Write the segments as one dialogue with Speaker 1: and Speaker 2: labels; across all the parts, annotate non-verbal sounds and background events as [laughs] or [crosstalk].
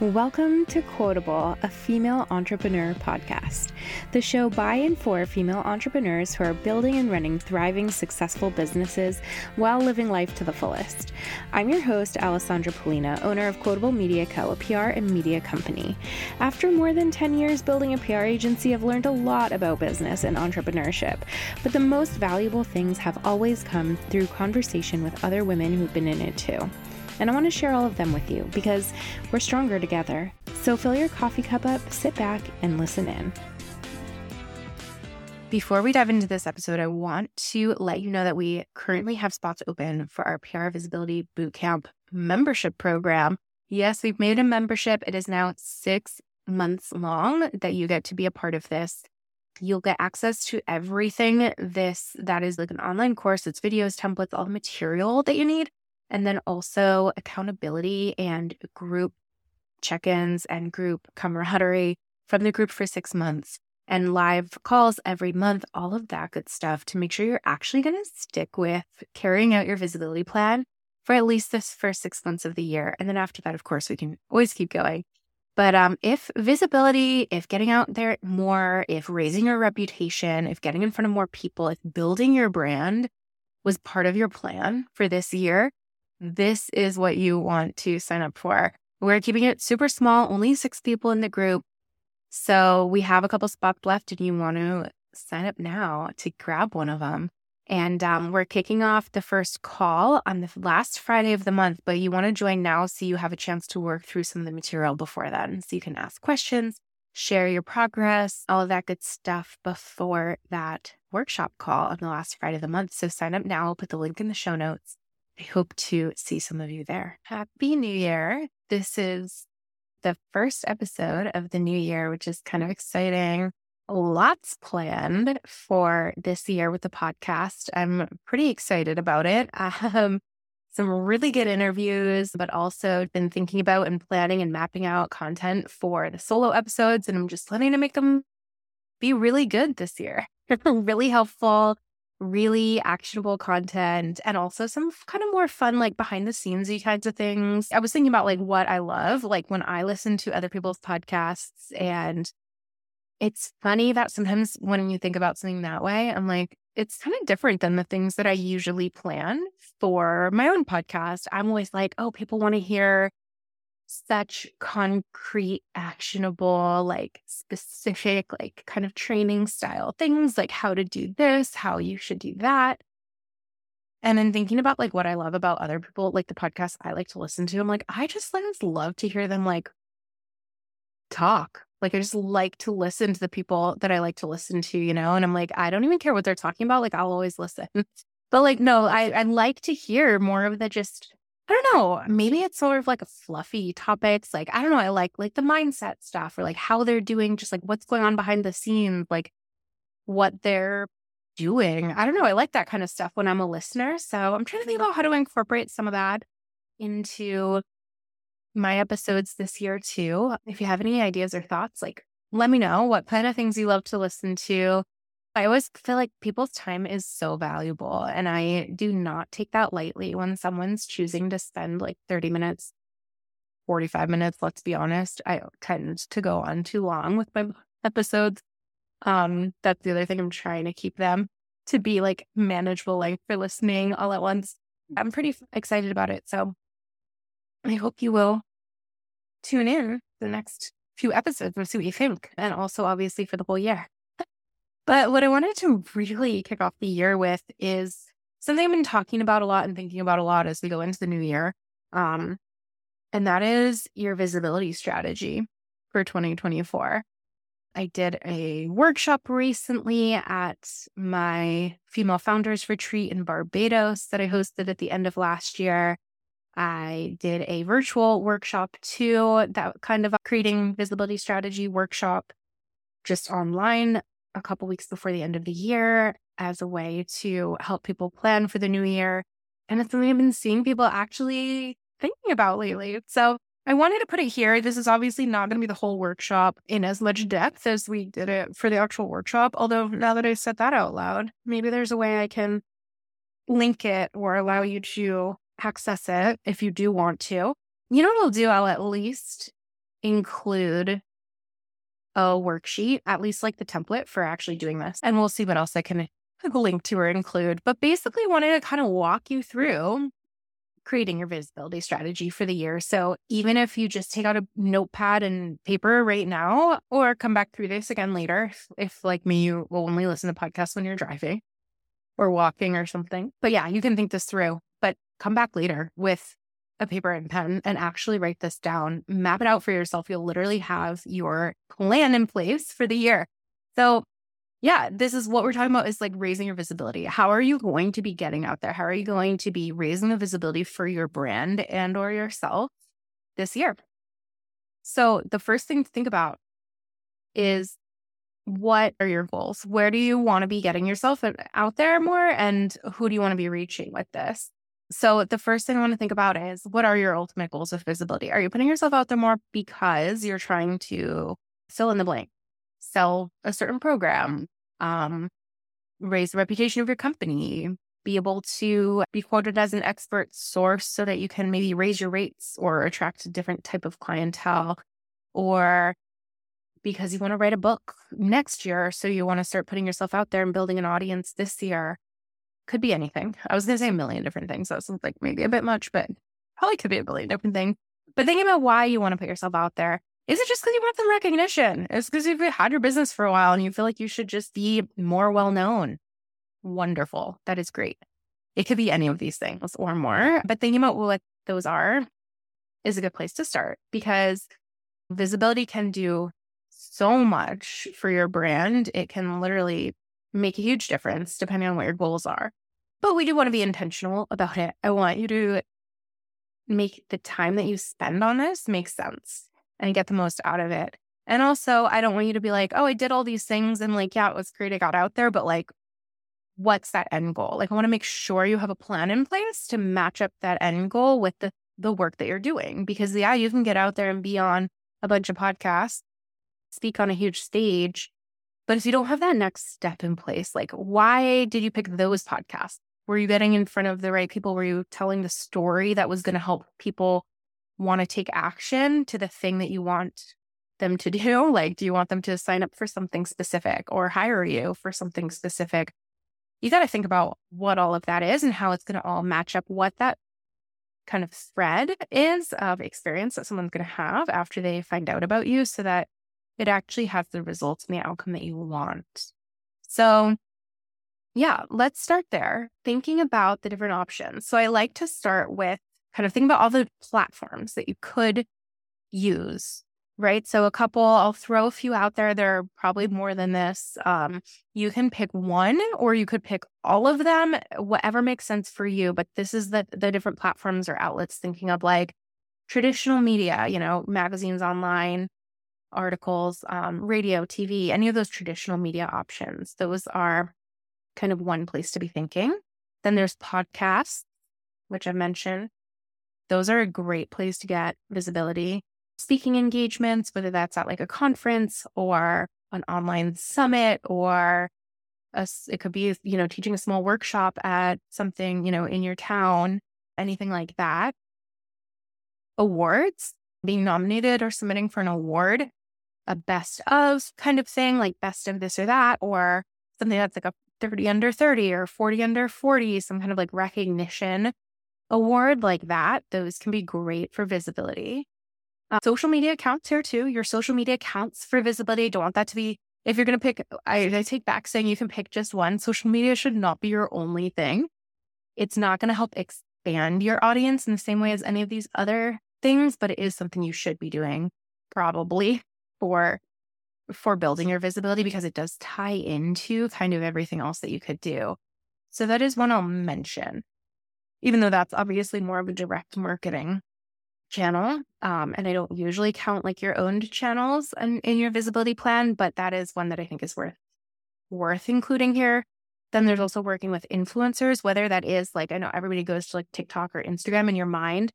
Speaker 1: Welcome to Quotable, a female entrepreneur podcast, the show by and for female entrepreneurs who are building and running thriving, successful businesses while living life to the fullest. I'm your host, Alessandra Polina, owner of Quotable Media Co., a PR and media company. After more than 10 years building a PR agency, I've learned a lot about business and entrepreneurship, but the most valuable things have always come through conversation with other women who've been in it too and I want to share all of them with you because we're stronger together. So fill your coffee cup up, sit back, and listen in. Before we dive into this episode, I want to let you know that we currently have spots open for our PR Visibility Bootcamp membership program. Yes, we've made a membership. It is now six months long that you get to be a part of this. You'll get access to everything this that is like an online course, it's videos, templates, all the material that you need and then also accountability and group check ins and group camaraderie from the group for six months and live calls every month, all of that good stuff to make sure you're actually going to stick with carrying out your visibility plan for at least this first six months of the year. And then after that, of course, we can always keep going. But um, if visibility, if getting out there more, if raising your reputation, if getting in front of more people, if building your brand was part of your plan for this year, this is what you want to sign up for. We're keeping it super small, only six people in the group. So we have a couple spots left, and you want to sign up now to grab one of them. And um, we're kicking off the first call on the last Friday of the month, but you want to join now so you have a chance to work through some of the material before then. So you can ask questions, share your progress, all of that good stuff before that workshop call on the last Friday of the month. So sign up now. I'll put the link in the show notes. I hope to see some of you there. Happy New Year. This is the first episode of the new year, which is kind of exciting. Lots planned for this year with the podcast. I'm pretty excited about it. [laughs] Um, some really good interviews, but also been thinking about and planning and mapping out content for the solo episodes. And I'm just planning to make them be really good this year. [laughs] really helpful, really actionable content and also some kind of more fun, like behind the scenesy kinds of things. I was thinking about like what I love, like when I listen to other people's podcasts and it's funny that sometimes when you think about something that way, I'm like, it's kind of different than the things that I usually plan for my own podcast. I'm always like, oh, people want to hear such concrete, actionable, like specific, like kind of training style things, like how to do this, how you should do that. And then thinking about like what I love about other people, like the podcasts I like to listen to, I'm like, I just love to hear them like talk. Like I just like to listen to the people that I like to listen to, you know? And I'm like, I don't even care what they're talking about. Like I'll always listen. [laughs] but like, no, I, I like to hear more of the just I don't know. [laughs] Maybe it's sort of like a fluffy topics. Like, I don't know. I like like the mindset stuff or like how they're doing, just like what's going on behind the scenes, like what they're doing. I don't know. I like that kind of stuff when I'm a listener. So I'm trying to think mm-hmm. about how to incorporate some of that into my episodes this year too. If you have any ideas or thoughts, like let me know what kind of things you love to listen to. I always feel like people's time is so valuable. And I do not take that lightly when someone's choosing to spend like 30 minutes, 45 minutes. Let's be honest. I tend to go on too long with my [laughs] episodes. Um, that's the other thing. I'm trying to keep them to be like manageable length for listening all at once. I'm pretty excited about it. So I hope you will tune in the next few episodes and see what you think. And also, obviously, for the whole year. But what I wanted to really kick off the year with is something I've been talking about a lot and thinking about a lot as we go into the new year. Um, and that is your visibility strategy for 2024. I did a workshop recently at my female founders retreat in Barbados that I hosted at the end of last year. I did a virtual workshop too, that kind of creating visibility strategy workshop just online a couple weeks before the end of the year as a way to help people plan for the new year. And it's something I've been seeing people actually thinking about lately. So I wanted to put it here. This is obviously not going to be the whole workshop in as much depth as we did it for the actual workshop. Although now that I said that out loud, maybe there's a way I can link it or allow you to access it if you do want to. You know what I'll do? I'll at least include a worksheet, at least like the template for actually doing this. And we'll see what else I can [laughs] link to or include. But basically, wanted to kind of walk you through creating your visibility strategy for the year. So even if you just take out a notepad and paper right now, or come back through this again later, if, like me, you will only listen to podcasts when you're driving or walking or something. But yeah, you can think this through, but come back later with a paper and pen and actually write this down, map it out for yourself. You'll literally have your plan in place for the year. So, yeah, this is what we're talking about is like raising your visibility. How are you going to be getting out there? How are you going to be raising the visibility for your brand and or yourself this year? So, the first thing to think about is what are your goals? Where do you want to be getting yourself uh, out there more and who do you want to be reaching with this? So, the first thing I want to think about is what are your ultimate goals of visibility? Are you putting yourself out there more because you're trying to fill in the blank, sell a certain program, um, raise the reputation of your company, be able to be quoted as an expert source so that you can maybe raise your rates or attract a different type of clientele, or because you want to write a book next year. So, you want to start putting yourself out there and building an audience this year could be anything. I was going to say a million different things. So it's like maybe a bit much, but probably could be a billion different things. But thinking about why you want to put yourself out there. Is it just because you want some recognition? It's because you've had your business for a while and you feel like you should just be more well known. Wonderful. That is great. It could be any of these things or more. But thinking about what those are is a good place to start because visibility can do so much for your brand. It can literally make a huge difference depending on what your goals are. But we do want to be intentional about it. I want you to make the time that you spend on this make sense and get the most out of it. And also, I don't want you to be like, oh, I did all these things and like, yeah, it was great. I got out there, but like, what's that end goal? Like, I want to make sure you have a plan in place to match up that end goal with the, the work that you're doing. Because, yeah, you can get out there and be on a bunch of podcasts, speak on a huge stage. But if you don't have that next step in place, like, why did you pick those podcasts? Were you getting in front of the right people? Were you telling the story that was going to help people want to take action to the thing that you want them to [laughs] do? Like, do you want them to sign up for something specific or hire you for something specific? You got to think about what all of that is and how it's going to all match up, what that kind of thread is of experience that someone's going to have after they find out about you so that it actually has the results and the outcome that you want. So, yeah, let's start there, thinking about the different options. So I like to start with kind of think about all the platforms that you could use, right? So a couple, I'll throw a few out there. There are probably more than this. Um, you can pick one or you could pick all of them, whatever makes sense for you. But this is the the different platforms or outlets thinking of like traditional media, you know, magazines online, articles, um, radio, TV, any of those traditional media options. Those are kind of one place to be thinking. Then there's podcasts, which I mentioned. Those are a great place to get visibility. Speaking engagements, whether that's at like a conference or an online summit or a, it could be, you know, teaching a small workshop at something, you know, in your town, anything like that. Awards, being nominated or submitting for an award, a best of kind of thing, like best of this or that, or something that's like a 30 under 30 or 40 under 40, some kind of like recognition award like that. Those can be great for visibility. Uh, social media accounts here too. Your social media accounts for visibility. I Don't want that to be, if you're going to pick, I, I take back saying you can pick just one. Social media should not be your only thing. It's not going to help expand your audience in the same way as any of these other things, but it is something you should be doing probably for for building your visibility because it does tie into kind of everything else that you could do. So that is one I'll mention, even though that's obviously more of a direct marketing channel. Um, and I don't usually count like your owned channels in, in your visibility plan, but that is one that I think is worth worth including here. Then there's also working with influencers, whether that is like I know everybody goes to like TikTok or Instagram in your mind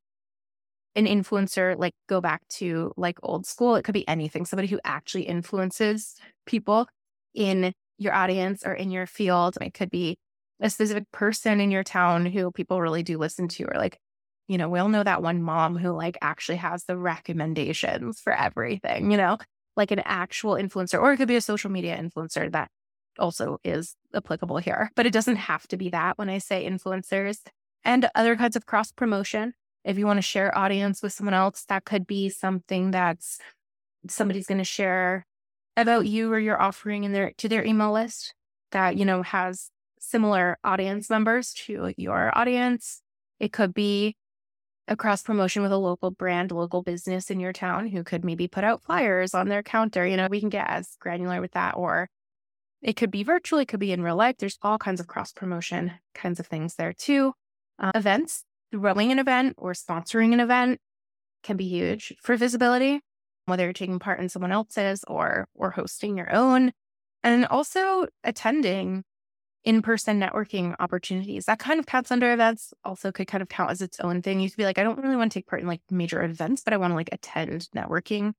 Speaker 1: an influencer, like go back to like old school, it could be anything, somebody who actually influences people in your audience or in your field. It could be a specific person in your town who people really do listen to, or like You know, we all know that one mom who like actually has the recommendations for everything, you know, like an actual influencer, or it could be a social media influencer that also is applicable here. But it doesn't have to be that when I say influencers and other kinds of cross promotion. If you want to share audience with someone else, that could be something that's somebody's going to share about you or your offering in their to their email list that you know has similar audience members to your audience. It could be a cross promotion with a local brand, local business in your town who could maybe put out flyers on their counter. You know, we can get as granular with that, or it could be virtual, it could be in real life. There's all kinds of cross promotion kinds of things there too. Uh, events, throwing an event or sponsoring an event can be huge for visibility, whether you're taking part in someone else's or or hosting your own. And also attending in-person networking opportunities. That kind of counts under events, also could kind of count as its own thing. You could be like, I don't really want to take part in like major events, but I want to like attend networking,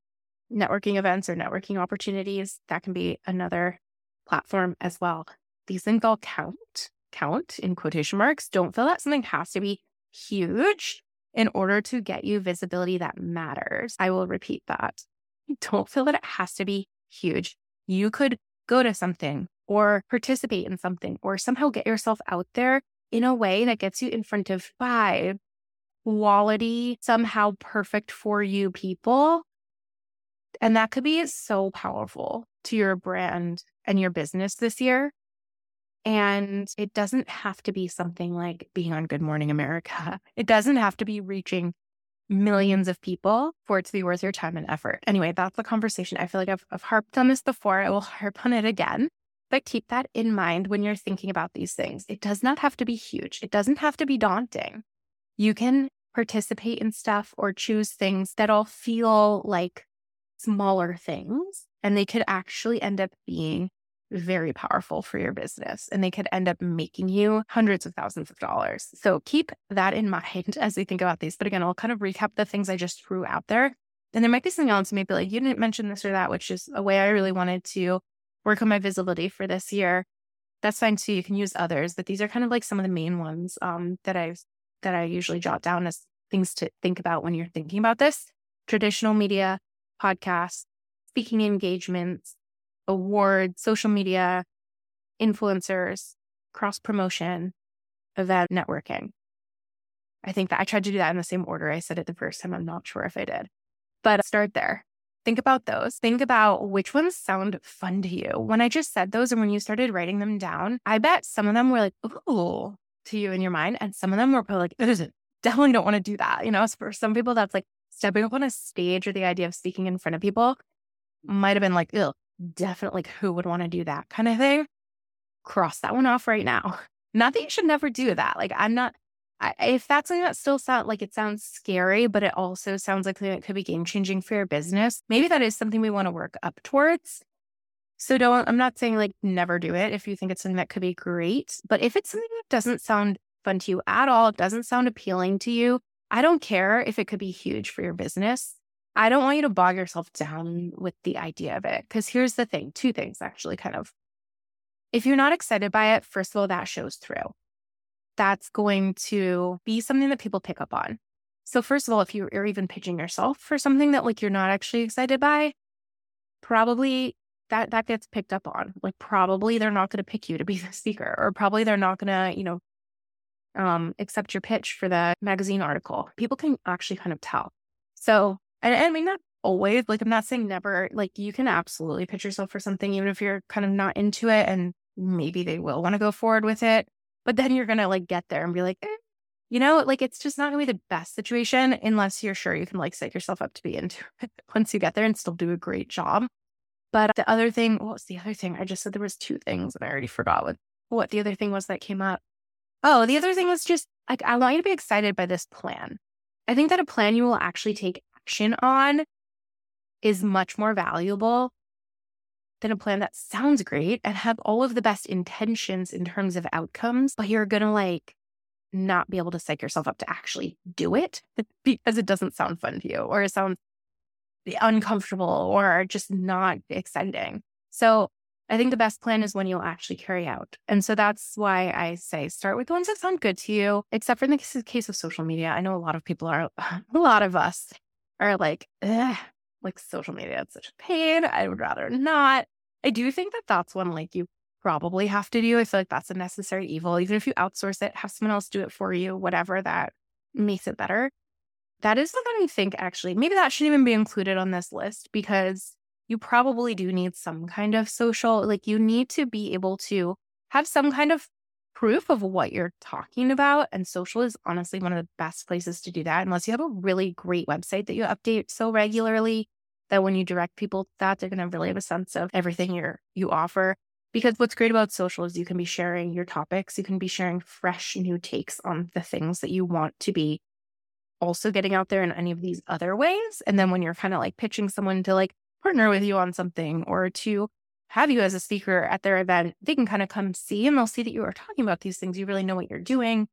Speaker 1: networking events or networking opportunities. That can be another platform as well. These things all count, count in quotation marks. Don't feel that something has to be huge in order to get you visibility that matters. I will repeat that. [laughs] Don't feel that it has to be huge. You could go to something or participate in something or somehow get yourself out there in a way that gets you in front of five quality, somehow perfect for you people. And that could be so powerful to your brand and your business this year. And it doesn't have to be something like being on Good Morning America. [laughs] It doesn't have to be reaching millions of people for it to be worth your time and effort. Anyway, that's the conversation. I feel like I've, I've harped on this before. I will harp on it again. But keep that in mind when you're thinking about these things. It does not have to be huge, it doesn't have to be daunting. You can participate in stuff or choose things that all feel like smaller things, and they could actually end up being very powerful for your business and they could end up making you hundreds of thousands of dollars. So keep that in [laughs] mind as we think about these. But again, I'll kind of recap the things I just threw out there. And there might be something else, maybe like you didn't mention this or that, which is a way I really wanted to work on my visibility for this year. That's fine too. You can use others, but these are kind of like some of the main ones um, that I that I usually jot down as things to think about when you're thinking about this. Traditional media, podcasts, speaking engagements, awards, social media, influencers, cross promotion, event networking. I think that I tried to do that in the same order I said it the first time. I'm not sure if I did, but start there. Think about those. Think about which ones sound fun to you. When I just said those and when you started writing them down, I bet some of them were like, ooh, to you in your mind. And some of them were probably like. Definitely don't want to do that. You know, for some people, that's like stepping up on a stage or the idea of speaking in front of people might have been like, ew, definitely like, who would want to do that kind of thing? Cross that one off right now. [laughs] Not that you should never do that. Like, I'm not, I, if that's something that still sounds like it sounds scary, but it also sounds like something that could be game changing for your business, maybe that is something we want to work up towards. So don't, I'm not saying like never do it if you think it's something that could be great, but if it's something that doesn't sound fun to you at all, it doesn't sound appealing to you, I don't care if it could be huge for your business. I don't want you to bog yourself down with the idea of it. Because here's the thing two things actually, kind of. If you're not excited by it, first of all, that shows through. That's going to be something that people pick up on. So, first of all, if you're even pitching yourself for something that like you're not actually excited by, probably that that gets picked up on. Like probably they're not going to pick you to be the speaker, or probably they're not going to, you know, um, accept your pitch for the magazine article. People can actually kind of tell. So and, and I mean, not always, like, I'm not saying never, like, you can absolutely pitch yourself for something, even if you're kind of not into it and maybe they will want to go forward with it. But then you're going to like get there and be like, eh, you know, like it's just not going to be the best situation unless you're sure you can like set yourself up to be into [laughs] it once you get there and still do a great job. But the other thing, what was the other thing? I just said there was two things and I already forgot what, what the other thing was that came up. Oh, the other thing was just like, I want you to be excited by this plan. I think that a plan you will actually take action on is much more valuable than a plan that sounds great and have all of the best intentions in terms of outcomes, but you're going to like not be able to psych yourself up to actually do it [laughs] because it doesn't sound fun to you or it sounds uncomfortable or just not exciting. So I think the best plan is when you'll actually carry out. And so that's why I say start with the ones that sound good to you, except for in the case of social media. I know a lot of people are, [laughs] a lot of us are like, eh, like social media, it's such a pain. I would rather not. I do think that that's one like you probably have to do. I feel like that's a necessary evil. Even if you outsource it, have someone else do it for you, whatever that makes it better. That is something I think actually, maybe that shouldn't even be included on this list because you probably do need some kind of social, like you need to be able to have some kind of proof of what you're talking about. And social is honestly one of the best places to do that, unless you have a really great website that you update so regularly that when you direct people to that, they're going to really have a sense of everything you're, you offer. Because what's great about social is you can be sharing your topics, you can be sharing fresh new takes on the things that you want to be also getting out there in any of these other ways. And then when you're kind of like pitching someone to like partner with you on something or to have you as a speaker at their event, they can kind of come see and they'll see that you are talking about these things. You really know what you're doing.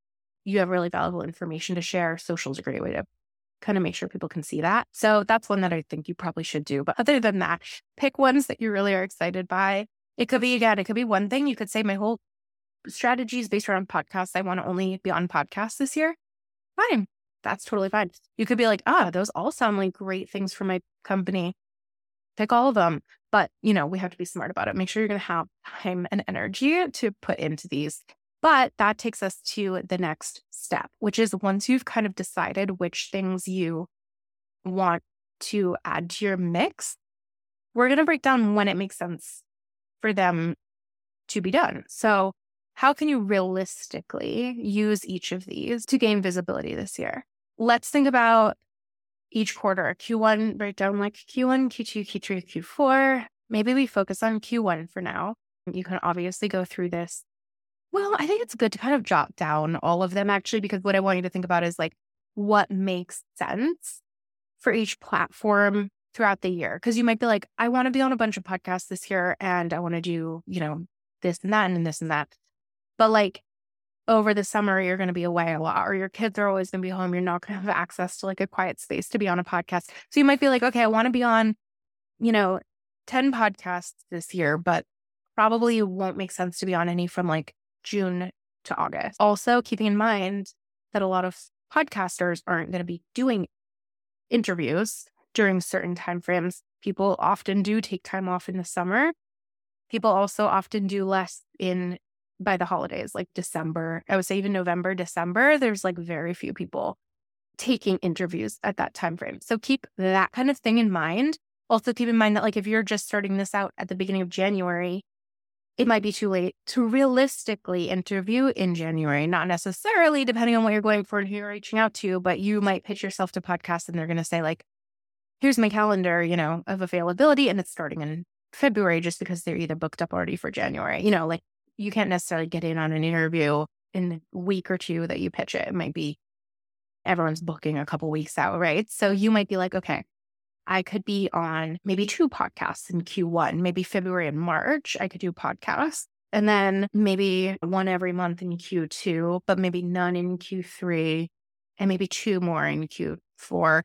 Speaker 1: You have really valuable information to share. Social is a great way to kind of make sure people can see that. So that's one that I think you probably should do. But other than that, pick ones that you really are excited by. It could be, again, it could be one thing. You could say, my whole strategy is based around podcasts. I want to only be on podcasts this year. Fine. That's totally fine. You could be like, ah, those all sound like great things for my company. Pick all of them. But, you know, we have to be smart about it. Make sure you're going to have time and energy to put into these. But that takes us to the next step, which is once you've kind of decided which things you want to add to your mix, we're going to break down when it makes sense for them to be done. So, how can you realistically use each of these to gain visibility this year? Let's think about each quarter Q1 breakdown like Q1, Q2, Q3, Q4. Maybe we focus on Q1 for now. You can obviously go through this well, I think it's good to kind of jot down all of them actually, because what I want you to think about is like what makes sense for each platform throughout the year. Cause you might be like, I want to be on a bunch of podcasts this year and I want to do, you know, this and that and this and that. But like over the summer, you're going to be away a lot, or your kids are always going to be home. You're not going to have access to like a quiet space to be on a podcast. So you might be like, okay, I want to be on, you know, 10 podcasts this year, but probably won't make sense to be on any from like June to August. Also, keeping in mind that a lot of podcasters aren't going to be doing interviews during certain timeframes. People often do take time off in the summer. People also often do less in by the holidays, like December. I would say even November, December, there's like very few people taking interviews at that time frame. So keep that kind of thing in mind. Also keep in mind that like if you're just starting this out at the beginning of January, it might be too late to realistically interview in January. Not necessarily, depending on what you're going for and who you're reaching out to, but you might pitch yourself to podcasts and they're going to say, like, here's my calendar, you know, of availability. And it's starting in February just because they're either booked up already for January. You know, like you can't necessarily get in on an interview in a week or two that you pitch it. It might be everyone's booking a couple weeks out, right? So you might be like, okay, I could be on maybe two podcasts in Q1, maybe February and March. I could do podcasts. And then maybe one every month in Q2, but maybe none in Q3, and maybe two more in Q4.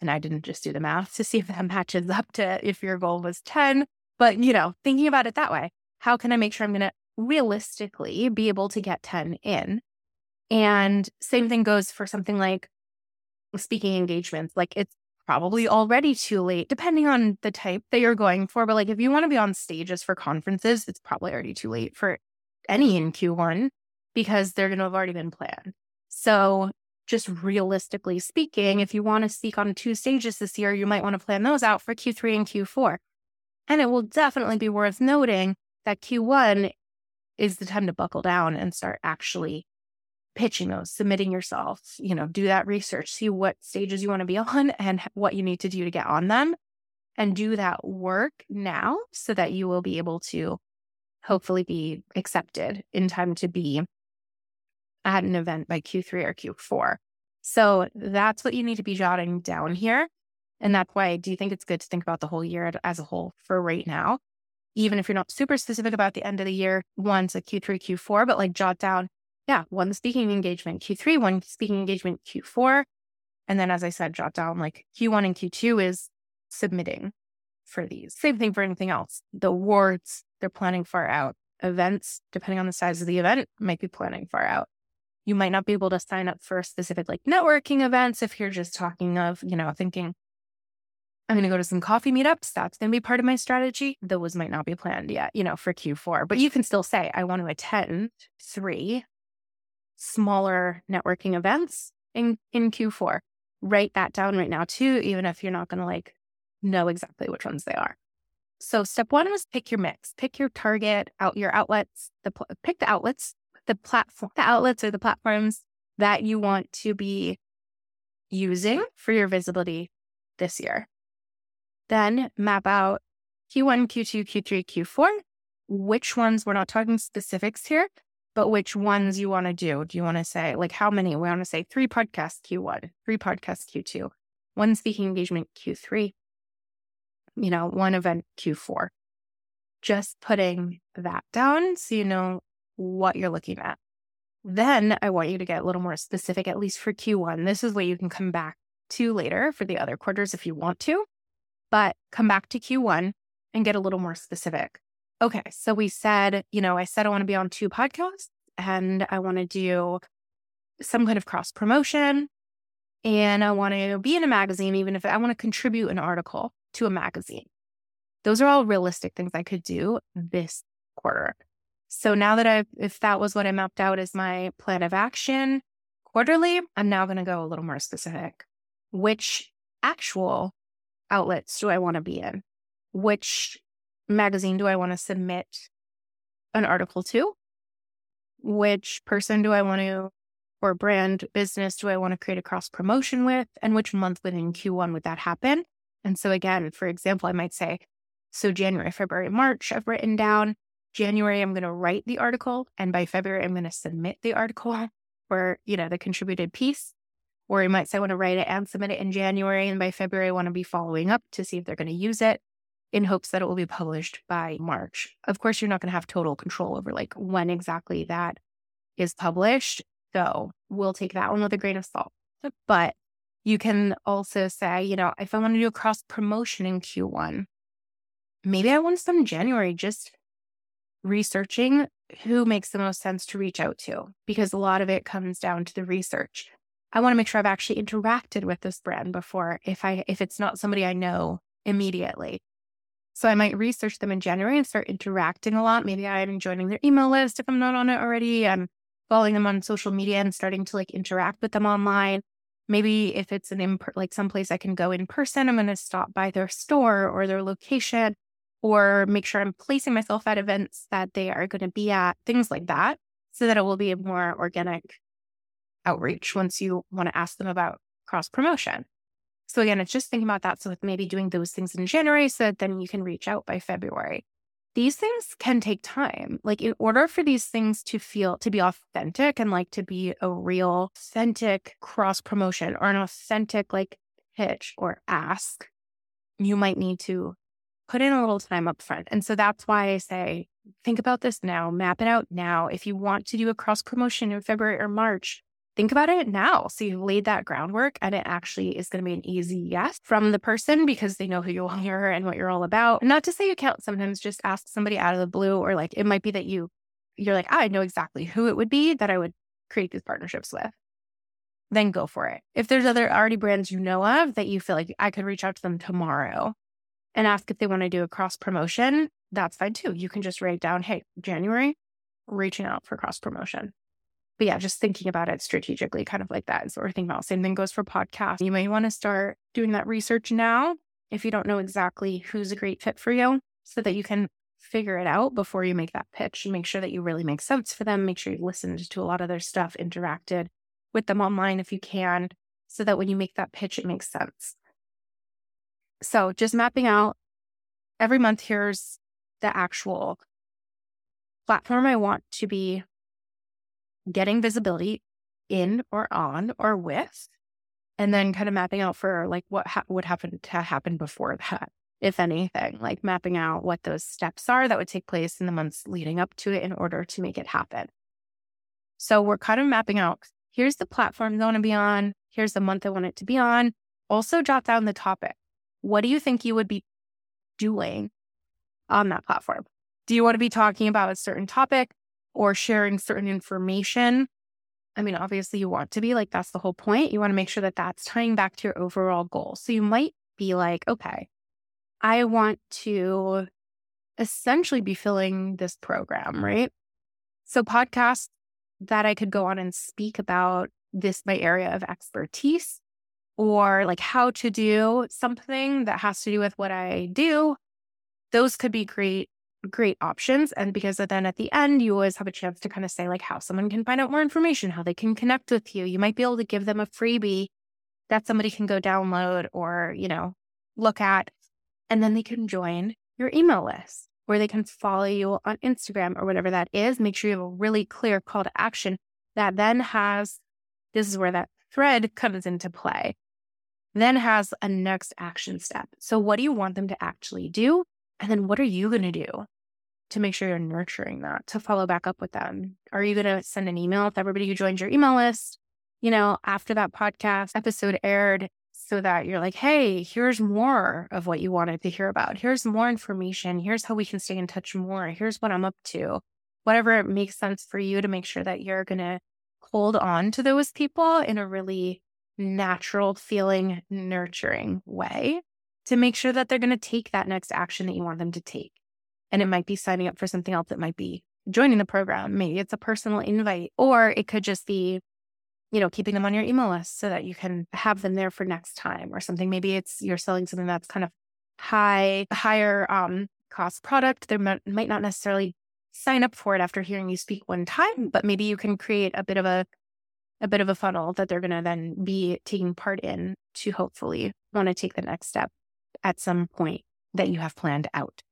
Speaker 1: And I didn't just do the math to see if that [laughs] matches up to if your goal was 10. But, you know, thinking about it that way, how can I make sure I'm going to realistically be able to get 10 in? And same thing goes for something like speaking engagements. Like it's probably already too late, depending on the type that you're going for. But like if you want to be on stages for conferences, it's probably already too late for any in Q1 because they're going to have already been planned. So, just realistically speaking, if you want to speak on two stages this year, you might want to plan those out for Q3 and Q4. And it will definitely be worth noting that Q1 is the time to buckle down and start actually pitching those, submitting yourself, you know, do that research, see what stages you want to be [laughs] on and what you need to do to get on them and do that work now so that you will be able to hopefully be accepted in time to be at an event by Q3 or Q4. So that's what you need to be jotting down here. And that's why I do think it's good to think about the whole year as a whole for right now. Even if you're not super specific about the end of the year, one, so Q3, Q4, but like jot down yeah, one speaking engagement Q3, one speaking engagement Q4. And then, as I said, jot down like Q1 and Q2 is submitting for these. Same thing for anything else. The awards, they're planning far out. Events, depending on the size of the event, might be planning far out. You might not be able to sign up for specific like networking events if you're just talking of, you know, thinking, I'm going to go to some coffee meetups. That's going to be part of my strategy. Those might not be planned yet, you know, for Q4, but you can still say, I want to attend three smaller networking events in, in Q4. Write that down right now, too, even if you're not going to like know exactly which ones they are. So step one was pick your mix, pick your target out, your outlets, the pick the outlets, the platform, the outlets or the platforms that you want to be using for your visibility this year. Then map out Q1, Q2, Q3, Q4. Which ones, we're not talking specifics here, but which ones you want to do. Do you want to say, like, how many? We want to say three podcasts Q1, three podcasts Q2, one speaking engagement Q3, you know, one event Q4. Just putting that down so you know what you're looking at. Then I want you to get a little more specific, at least for Q1. This is what you can come back to later for the other quarters if you want to, but come back to Q1 and get a little more specific. Okay, so we said, you know, I said I want to be on two podcasts and I want to do some kind of cross promotion and I want to be in a magazine, even if I want to contribute an article to a magazine. Those are all realistic things I could do this quarter. So now that I've, if that was what I mapped out as my plan of action quarterly, I'm now going to go a little more specific. Which actual outlets do I want to be in? Which magazine do I want to submit an article to? Which person do I want to, or brand business do I want to create a cross promotion with? And which month within Q1 would that happen? And so, again, for example, I might say, so January, February, March, I've written down. January, I'm going to write the article. And by February, I'm going to submit the article [laughs] for, you know, the contributed piece. Or you might say, I want to write it and submit it in January. And by February, I want to be following up to see if they're going to use it in hopes that it will be published by March. Of course, you're not going to have total control over like when exactly that is published. So we'll take that one with a grain of salt. But you can also say, you know, if I want to do a cross promotion in Q1, maybe I want some January just researching who makes the most sense to reach out to because a lot of it comes down to the research. I want to make sure I've actually interacted with this brand before if I if it's not somebody I know immediately. So I might research them in January and start interacting a lot. Maybe I'm joining their email list if I'm not on it already. I'm following them on social media and starting to like interact with them online. Maybe if it's an imp- like someplace I can go in person, I'm going to stop by their store or their location or make sure I'm placing myself at events that they are going to be at, things like that, so that it will be a more organic outreach once you want to ask them about cross promotion. So again, it's just thinking about that. So maybe doing those things in January so that then you can reach out by February. These things can take time. Like in order for these things to feel to be authentic and like to be a real authentic cross promotion or an authentic like pitch or ask, you might need to put in a little time up front. And so that's why I say, think about this now, map it out now. If you want to do a cross promotion in February or March, think about it now. So you've laid that groundwork and it actually is going to be an easy yes from the person because they know who you [laughs] are and what you're all about. not to say you can't sometimes just ask somebody out of the blue or like it might be that you you're like, I know exactly who it would be that I would create these partnerships with. Then go for it. If there's other already brands you know of that you feel like I could reach out to them tomorrow and ask if they want to do a cross promotion, that's fine too. You can just write down, hey, January, reaching out for cross promotion but yeah, just thinking about it strategically, kind of like that is what we're thinking about. Same thing goes for podcasts. You may want to start doing that research now if you don't know exactly who's a great fit for you so that you can figure it out before you make that pitch. Make sure that you really make sense for them. Make sure you've listened to a lot of their stuff, interacted with them online if you can, so that when you make that pitch, it makes sense. So just mapping out every month, here's the actual platform I want to be getting visibility in or on or with, and then kind of mapping out for like what ha- would happen to happen before that, if anything, like mapping out what those steps are that would take place in the months leading up to it in order to make it happen. So we're kind of mapping out here's the platform I want to be on, here's the month I want it to be on. Also, jot down the topic. What do you think you would be doing on that platform? Do you want to be talking about a certain topic or sharing certain information? I mean, obviously, you want to be like, that's the whole point. You want to make sure that that's tying back to your overall goal. So you might be like, okay, I want to essentially be filling this program, right? So, podcasts that I could go on and speak about this, my area of expertise, or like how to do something that has to do with what I do, those could be great great options. And because then at the end, you always have a chance to kind of say, like, how someone can find out more information, how they can connect with you. You might be able to give them a freebie that somebody can go download or, you know, look at. And then they can join your email list or they can follow you on Instagram or whatever that is. Make sure you have a really clear call to action that then has this is where that thread comes into play, then has a next action step. So, what do you want them to actually do? And then what are you going to do to make sure you're nurturing that to follow back up with them? Are you going to send an email to everybody who joined your email list? You know, after that podcast episode aired, so that you're like, hey, here's more of what you wanted to hear about. Here's more information. Here's how we can stay in touch more. Here's what I'm up to. Whatever it makes sense for you to make sure that you're going to hold on to those people in a really natural feeling, nurturing way to make sure that they're going to take that next action that you want them to take. And it might be signing up for something else. It might be joining the program. Maybe it's a personal invite, or it could just be, you know, keeping them on your email list so that you can have them there for next time or something. Maybe it's you're selling something that's kind of high, higher um, cost product. They might, might not necessarily sign up for it after hearing you speak one time, but maybe you can create a bit of a a bit of a funnel that they're going to then be taking part in to hopefully want to take the next step at some point that you have planned out.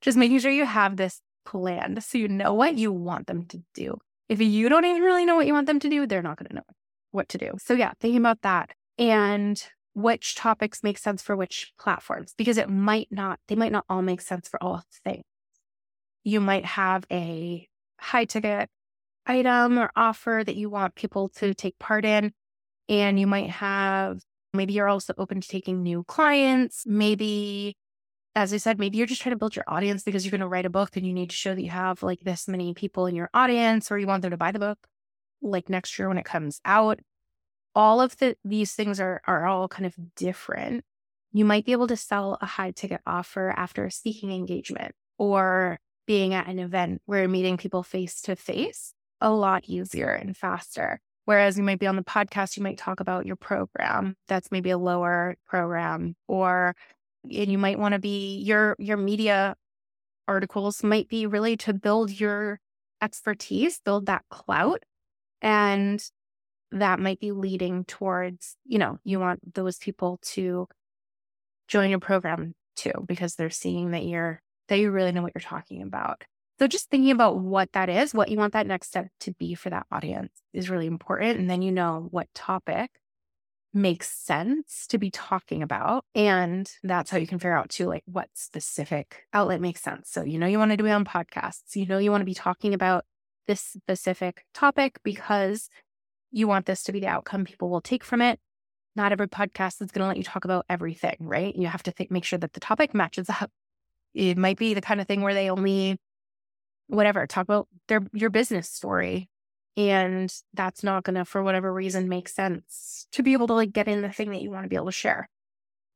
Speaker 1: Just making sure you have this planned so you know what you want them to do. If you don't even really know what you want them to do, they're not going to know what to do. So, yeah, thinking about that and which topics make sense for which platforms because it might not, they might not all make sense for all things. You might have a high ticket item or offer that you want people to take part in, and you might have Maybe you're also open to taking new clients. Maybe, as I said, maybe you're just trying to build your audience because you're going to write a book and you need to show that you have like this many people in your audience or you want them to buy the book like next year when it comes out. All of the, these things are, are all kind of different. You might be able to sell a high ticket offer after a speaking engagement or being at an event where you're meeting people face to face a lot easier and faster. Whereas you might be on the podcast, you might talk about your program. That's maybe a lower program, or and you might want to be your your media articles might be really to build your expertise, build that clout, and that might be leading towards you know you want those people to join your program too because they're seeing that you're that you really know what you're talking about so just thinking about what that is, what you want that next step to be for that audience is really important. And then you know what topic makes sense to be talking about. And that's how you can figure out too, like what specific outlet makes sense. So you know you want to do it on podcasts. You know you want to be talking about this specific topic because you want this to be the outcome people will take from it. Not every podcast is going to let you talk about everything, right? You have to make sure that the topic matches up. It might be the kind of thing where they only whatever, talk about their your business story. And that's not gonna, for whatever reason, make sense to be able to like get in the thing that you want to be able to share.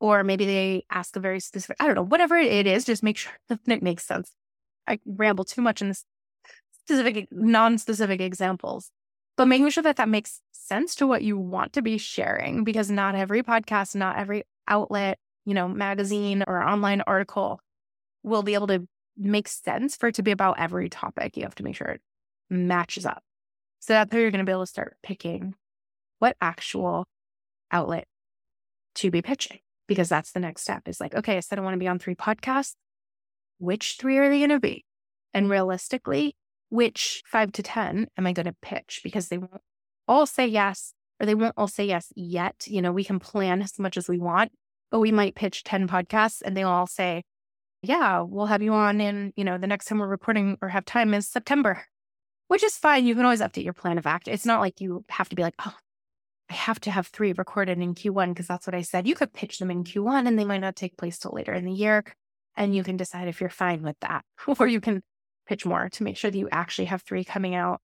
Speaker 1: Or maybe they ask a very specific, I don't know, whatever it is, just make sure [laughs] that it makes sense. I ramble too much in this specific, non-specific examples, but making sure that that makes sense to what you want to be sharing, because not every podcast, not every outlet, you know, magazine or online article will be able to make sense for it to be about every topic. You have to make sure it matches up. So that's how you're going to be able to start picking what actual outlet to be pitching, because that's the next step is like, okay, I said I want to be on three podcasts. Which three are they going to be? And realistically, which five to 10 am I going to pitch? Because they won't all say yes, or they won't all say yes yet. You know, we can plan as much as we want, but we might pitch 10 podcasts and they'll all say, yeah, we'll have you on in, you know, the next time we're recording or have time is September, which is fine. You can always update your plan of act. It's not like you have to be like, oh, I have to have three recorded in Q1 because that's what I said. You could pitch them in Q1 and they might not take place till later in the year. And you can decide if you're fine with that. [laughs] or you can pitch more to make sure that you actually have three coming out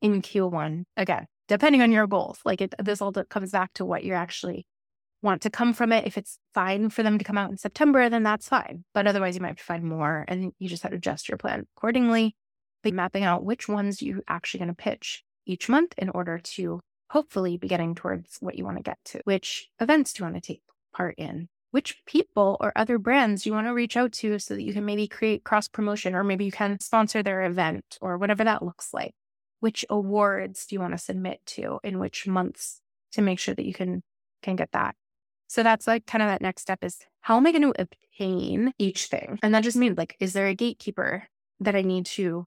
Speaker 1: in Q1. Again, depending on your goals, like it, this all comes back to what you actually want to come from it. If it's fine for them to come out in September, then that's fine. But otherwise, you might have to find more and you just have to adjust your plan accordingly. But mapping out which ones you're actually going to pitch each month in order to hopefully be getting towards what you want to get to. Which events do you want to take part in? Which people or other brands you want to reach out to so that you can maybe create cross promotion or maybe you can sponsor their event or whatever that looks like? Which awards do you want to submit to in which months to make sure that you can can get that? So that's like kind of that next step is how am I going to obtain each thing? And that just means like, is there a gatekeeper that I need to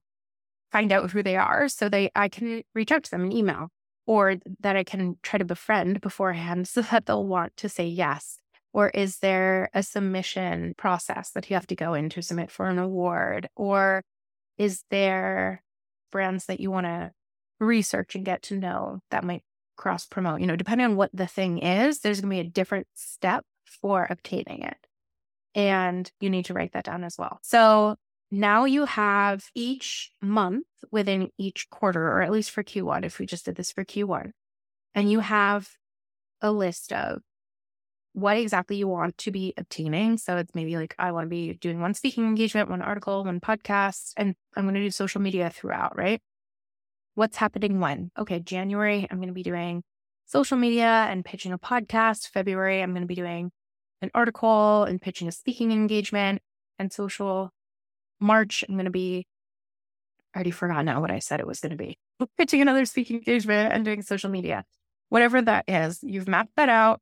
Speaker 1: find out who they are so they I can reach out to them in email or that I can try to befriend beforehand so that they'll want to say yes? Or is there a submission process that you have to go in to submit for an award? Or is there brands that you want to research and get to know that might cross promote? You know, depending on what the thing is, there's going to be a different step for obtaining it. And you need to write that down as well. So now you have each month within each quarter, or at least for Q1, if we just did this for Q1, and you have a list of what exactly you want to be obtaining. So it's maybe like, I want to be doing one speaking engagement, one article, one podcast, and I'm going to do social media throughout, right? What's happening when? Okay, January, I'm going to be doing social media and pitching a podcast. February, I'm going to be doing an article and pitching a speaking engagement and social March, I'm going to be, I already forgot now what I said it was going to be. [laughs] Pitching another speaking engagement and doing social media. Whatever that is, you've mapped that out.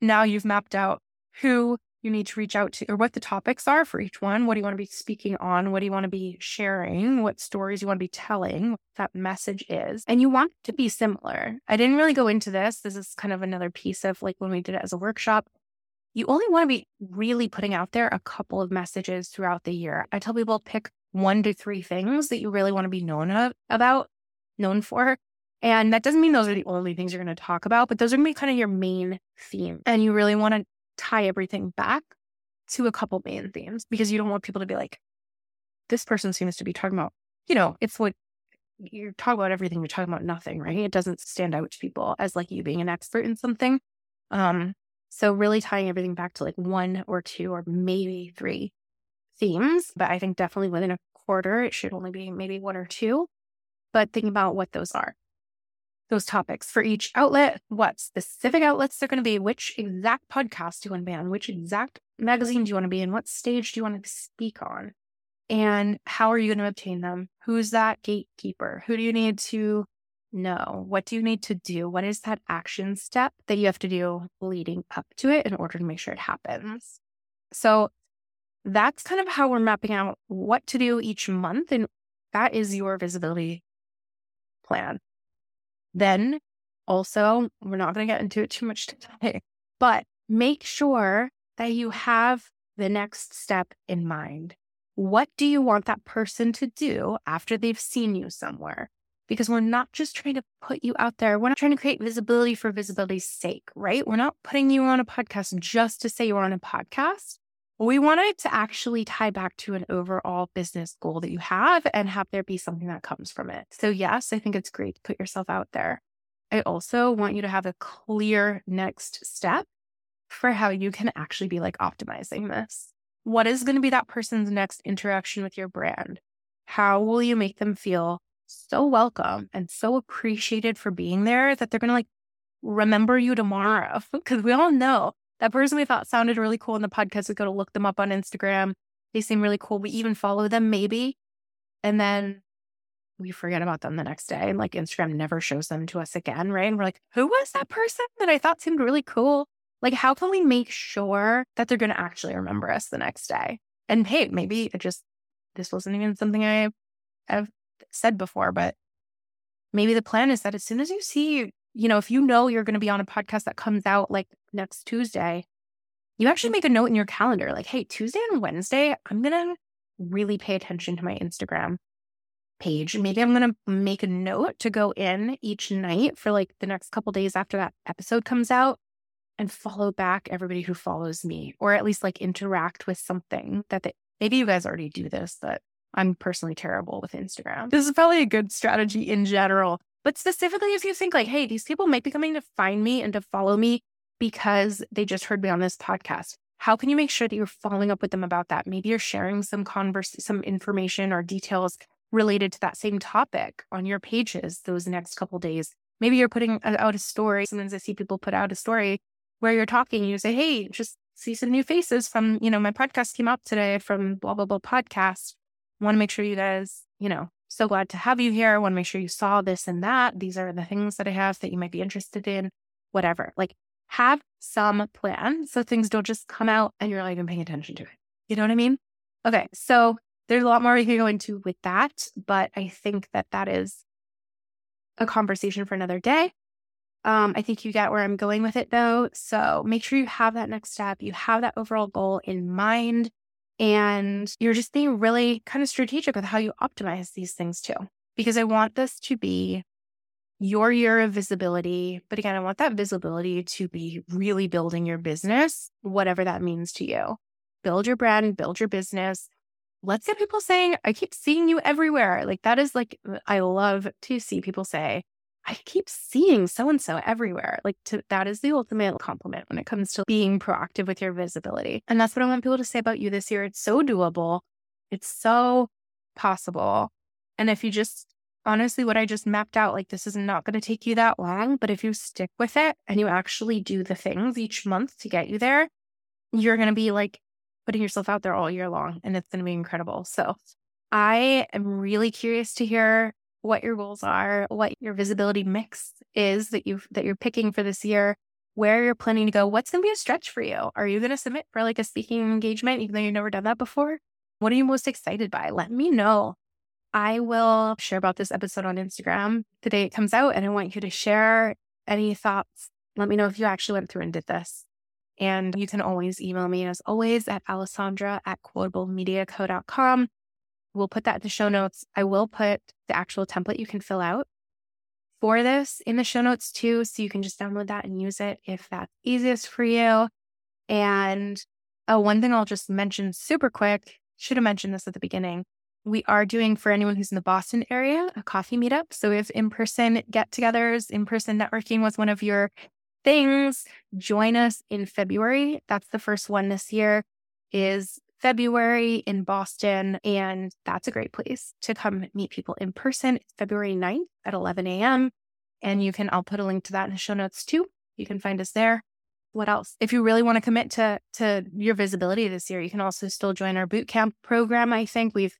Speaker 1: Now you've mapped out who you need to reach out to or what the topics are for each one. What do you want to be speaking on? What do you want to be sharing? What stories you want to be telling? What that message is. And you want to be similar. I didn't really go into this. This is kind of another piece of like when we did it as a workshop you only want to be really putting out there a couple of messages throughout the year. I tell people pick one to three things that you really want to be known of, about, known for. And that doesn't mean those are the only things you're going to talk about, but those are going to be kind of your main theme. And you really want to tie everything back to a couple main themes because you don't want people to be like, this person seems to be talking about, you know, it's what you're talking about everything, you're talking about nothing, right? It doesn't stand out to people as like you being an expert in something. Um, so really tying everything back to like one or two or maybe three themes. But I think definitely within a quarter, it should only be maybe one or two. But think about what those are. Those topics for each outlet, what specific outlets they're going to be, which exact podcast do you want to be on, which exact magazine do you want to be in, what stage do you want to speak on, and how are you going to obtain them? Who's that gatekeeper? Who do you need to know? What do you need to do? What is that action step that you have to do leading up to it in order to make sure it happens? So that's kind of how we're mapping out what to do each month. And that is your visibility plan. Then also, we're not going to get into it too much [laughs] today, but make sure that you have the next step in mind. What do you want that person to do after they've seen you somewhere? Because we're not just trying to put you out there. We're not trying to create visibility for visibility's sake, right? We're not putting you on a podcast just to say you're on a podcast. We want it to actually tie back to an overall business goal that you have and have there be something that comes from it. So, yes, I think it's great to put yourself out there. I also want you to have a clear next step for how you can actually be like optimizing this. What is going to be that person's next interaction with your brand? How will you make them feel so welcome and so appreciated for being there that they're going to like remember you tomorrow. [laughs] Because we all know that person we thought sounded really cool in the podcast, we go to look them up on Instagram. They seem really cool. We even follow them maybe. And then we forget about them the next day. And like Instagram never shows them to us again. Right. And we're like, who was that person that I thought seemed really cool? Like, how can we make sure that they're going to actually remember us the next day? And hey, maybe it just, this wasn't even something I have said before, but maybe the plan is that as soon as you see, you know, if you know you're going to be on a podcast that comes out like next Tuesday, you actually mm. make a note in your calendar like, hey, Tuesday and Wednesday, I'm going to really pay attention to my Instagram page. Maybe I'm going to make a note to go in each night for like the next couple days after that episode comes out and follow back everybody who follows me or at least like interact with something that they, maybe you guys already do this that I'm personally terrible with Instagram. This is probably a good strategy in general. But specifically, if you think like, hey, these people might be coming to find me and to follow me because they just heard me on this podcast. How can you make sure that you're following up with them about that? Maybe you're sharing some converse, some information or details related to that same topic on your pages those next couple days. Maybe you're putting out a story. Sometimes I see people put out a story where you're talking. You say, "Hey, just see some new faces from you know my podcast came up today from blah blah blah podcast. Want to make sure you guys you know so glad to have you here. I Want to make sure you saw this and that. These are the things that I have that you might be interested in. Whatever. Like have some plan so things don't just come out and you're not even paying attention to it. You know what I mean? Okay. So there's a lot more we can go into with that, but I think that that is a conversation for another day. Um, I think you get where I'm going with it though. So make sure you have that next step. You have that overall goal in mind. And you're just being really kind of strategic with how you optimize these things too. Because I want this to be your year of visibility. But again, I want that visibility to be really building your business, whatever that means to you. Build your brand, build your business. Let's get people saying, I keep seeing you everywhere. Like that is like, I love to see people say, I keep seeing so and so everywhere. Like to, that is the ultimate compliment when it comes to being proactive with your visibility. And that's what I want people to say about you this year. It's so doable. It's so possible. And if you just honestly what I just mapped out, like this is not going to take you that long, but if you stick with it and you actually do the things each month to get you there, you're going to be like putting yourself out there all year long and it's going to be incredible. So I am really curious to hear what your goals are, what your visibility mix is that you that you're picking for this year, where you're planning to go. What's going to be a stretch for you? Are you going to submit for like a speaking engagement even though you've never done that before? What are you most excited by? Let me know. I will share about this episode on Instagram the day it comes out, and I want you to share any thoughts. Let me know if you actually went through and did this. And you can always email me as always at alessandra at quotablemediaco.com. We'll put that in the show notes. I will put the actual template you can fill out for this in the show notes too. So you can just download that and use it if that's easiest for you. And oh, one thing I'll just mention super quick, should have mentioned this at the beginning. We are doing for anyone who's in the Boston area a coffee meetup. So if in person get togethers, in person networking was one of your things, join us in February. That's the first one this year is February in Boston. And that's a great place to come meet people in person. It's February 9th at 11 a.m. And you can, I'll put a link to that in the show notes too. You can find us there. What else? If you really want to commit to to your visibility this year, you can also still join our bootcamp program. I think we've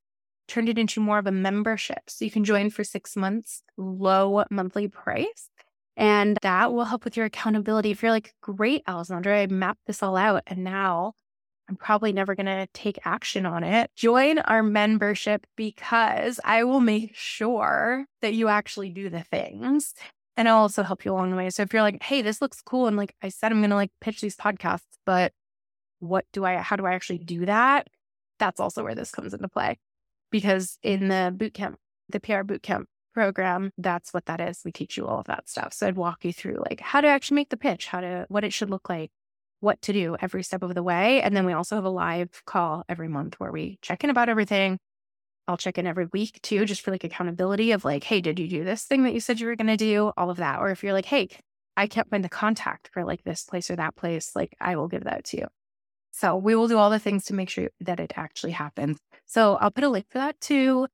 Speaker 1: turned it into more of a membership. So you can join for six months, low monthly price. And that will help with your accountability. If you're like, great, Alessandra, I mapped this all out and now I'm probably never going to take action on it. Join our membership because I will make sure that you actually do the things. And I'll also help you along the way. So if you're like, hey, this looks cool. And like I said, I'm going to like pitch these podcasts, but what do I, how do I actually do that? That's also where this comes into play. Because in the bootcamp, the PR bootcamp program, that's what that is. We teach you all of that stuff. So I'd walk you through like how to actually make the pitch, how to, what it should look like, what to do every step of the way. And then we also have a live call every month where we check in about everything. I'll check in every week too, just for like accountability of like, hey, did you do this thing that you said you were going to do? All of that. Or if you're like, hey, I can't find the contact for like this place or that place, like I will give that to you. So we will do all the things to make sure that it actually happens. So I'll put a link for that too.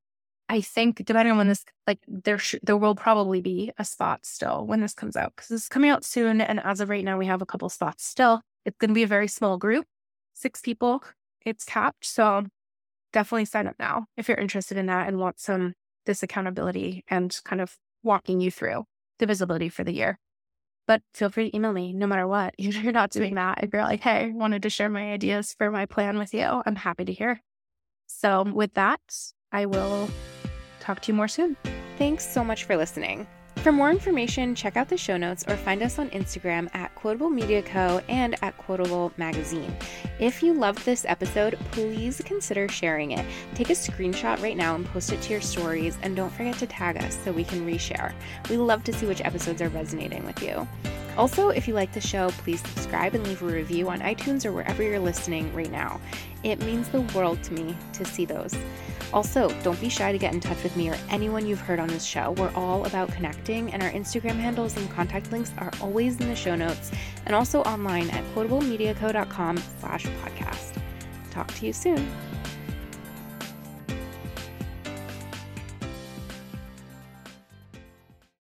Speaker 1: I think depending on when this, like there, sh- there will probably be a spot still when this comes out because it's coming out soon. And as of right now, we have a couple spots still. It's going to be a very small group, six people. It's capped. So definitely sign up now if you're interested in that and want some this accountability and kind of walking you through the visibility for the year. But feel free to email me no matter what. [laughs] If you're not doing that, if you're like, hey, I wanted to share my ideas for my plan with you, I'm happy to hear. So with that, I will talk to you more soon. Thanks so much for listening. For more information, check out the show notes or find us on Instagram at Quotable Media Co. and at Quotable Magazine. If you loved this episode, please consider sharing it. Take a screenshot right now and post it to your stories, and don't forget to tag us so we can reshare. We love to see which episodes are resonating with you. Also, if you like the show, please subscribe and leave a review on iTunes or wherever you're listening right now. It means the world to me to see those. Also, don't be shy to get in touch with me or anyone you've heard on this show. We're all about connecting, and our Instagram handles and contact links are always in the show notes and also online at quotablemediaco.com slash podcast. Talk to you soon.